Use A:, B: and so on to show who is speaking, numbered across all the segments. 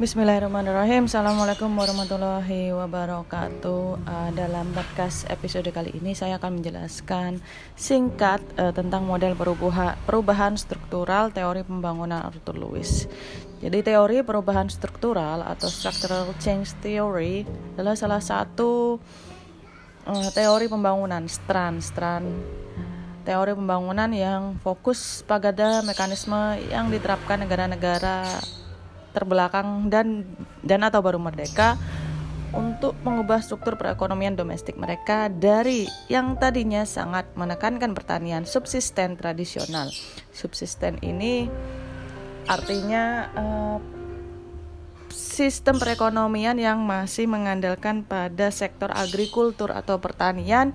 A: Bismillahirrahmanirrahim. Assalamualaikum warahmatullahi wabarakatuh. Uh, Dalam podcast episode kali ini Saya akan menjelaskan singkat uh, Tentang model perubahan, struktural Teori pembangunan Arthur Lewis. Jadi teori perubahan struktural Atau structural change theory Adalah salah satu uh, Teori pembangunan Stran-stran Teori pembangunan yang fokus pada mekanisme yang diterapkan negara-negara terbelakang dan dan atau baru merdeka untuk mengubah struktur perekonomian domestik mereka dari yang tadinya sangat menekankan pertanian subsisten tradisional. Subsisten ini artinya uh, sistem perekonomian yang masih mengandalkan pada sektor agrikultur atau pertanian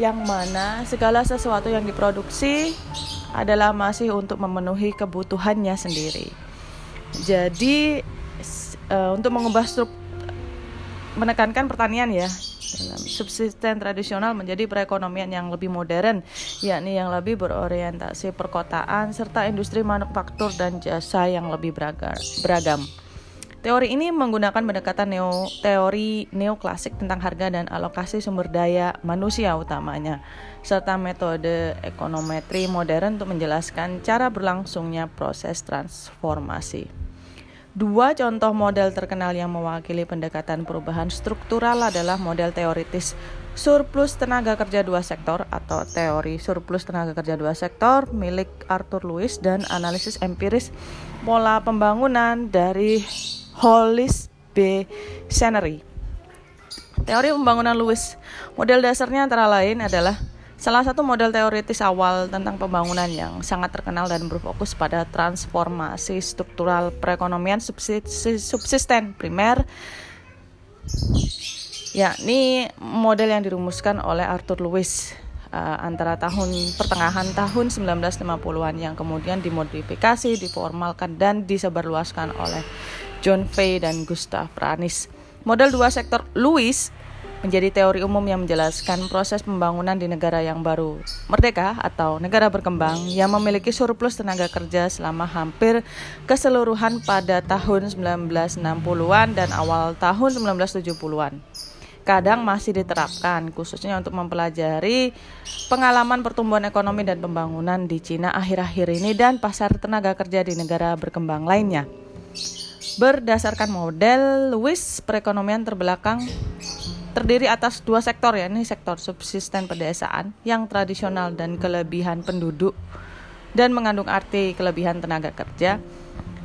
A: yang mana segala sesuatu yang diproduksi adalah masih untuk memenuhi kebutuhannya sendiri. Jadi uh, untuk mengubah struktur menekankan pertanian ya subsisten tradisional menjadi perekonomian yang lebih modern, yakni yang lebih berorientasi perkotaan serta industri manufaktur dan jasa yang lebih beragam. Teori ini menggunakan pendekatan neo teori neoklasik tentang harga dan alokasi sumber daya manusia utamanya, serta metode ekonometri modern untuk menjelaskan cara berlangsungnya proses transformasi. Dua contoh model terkenal yang mewakili pendekatan perubahan struktural adalah model teoritis surplus tenaga kerja dua sektor atau teori surplus tenaga kerja dua sektor milik Arthur Lewis dan analisis empiris pola pembangunan dari Hollis B. Senery. Teori pembangunan Lewis, model dasarnya antara lain adalah Salah satu model teoritis awal tentang pembangunan yang sangat terkenal dan berfokus pada transformasi struktural perekonomian subsisten primer yakni model yang dirumuskan oleh Arthur Lewis uh, antara tahun pertengahan tahun 1950-an yang kemudian dimodifikasi, diformalkan dan disebarluaskan oleh John Fay dan Gustav Pranis. Model dua sektor Lewis menjadi teori umum yang menjelaskan proses pembangunan di negara yang baru merdeka atau negara berkembang yang memiliki surplus tenaga kerja selama hampir keseluruhan pada tahun 1960-an dan awal tahun 1970-an. Kadang masih diterapkan khususnya untuk mempelajari pengalaman pertumbuhan ekonomi dan pembangunan di Cina akhir-akhir ini dan pasar tenaga kerja di negara berkembang lainnya. Berdasarkan model Lewis, perekonomian terbelakang terdiri atas dua sektor ya. Ini sektor subsisten pedesaan yang tradisional dan kelebihan penduduk dan mengandung arti kelebihan tenaga kerja.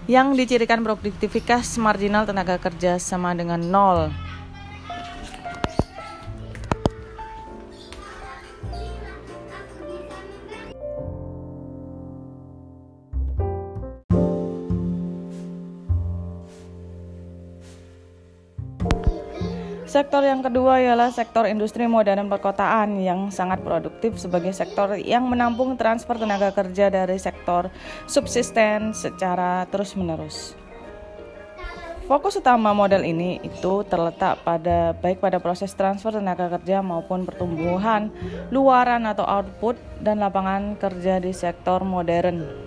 A: Yang dicirikan produktivitas marginal tenaga kerja sama dengan nol Sektor yang kedua ialah sektor industri modern perkotaan yang sangat produktif sebagai sektor yang menampung transfer tenaga kerja dari sektor subsisten secara terus-menerus. Fokus utama model ini itu terletak pada baik pada proses transfer tenaga kerja maupun pertumbuhan luaran atau output dan lapangan kerja di sektor modern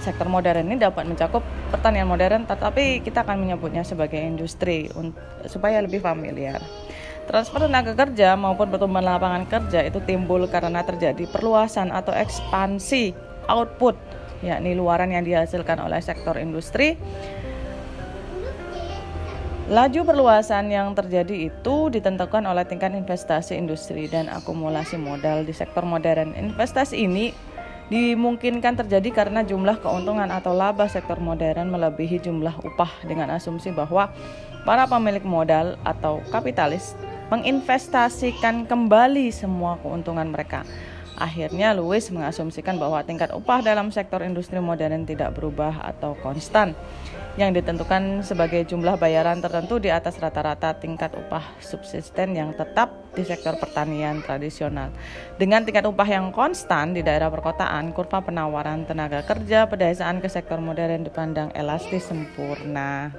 A: sektor modern ini dapat mencakup pertanian modern, tetapi kita akan menyebutnya sebagai industri supaya lebih familiar. Transfer tenaga kerja maupun pertumbuhan lapangan kerja itu timbul karena terjadi perluasan atau ekspansi output, yakni luaran yang dihasilkan oleh sektor industri. Laju perluasan yang terjadi itu ditentukan oleh tingkat investasi industri dan akumulasi modal di sektor modern. Investasi ini dimungkinkan terjadi karena jumlah keuntungan atau laba sektor modern melebihi jumlah upah dengan asumsi bahwa para pemilik modal atau kapitalis menginvestasikan kembali semua keuntungan mereka. Akhirnya Lewis mengasumsikan bahwa tingkat upah dalam sektor industri modern tidak berubah atau konstan yang ditentukan sebagai jumlah bayaran tertentu di atas rata-rata tingkat upah subsisten yang tetap di sektor pertanian tradisional. Dengan tingkat upah yang konstan di daerah perkotaan, kurva penawaran tenaga kerja pedesaan ke sektor modern dipandang elastis sempurna.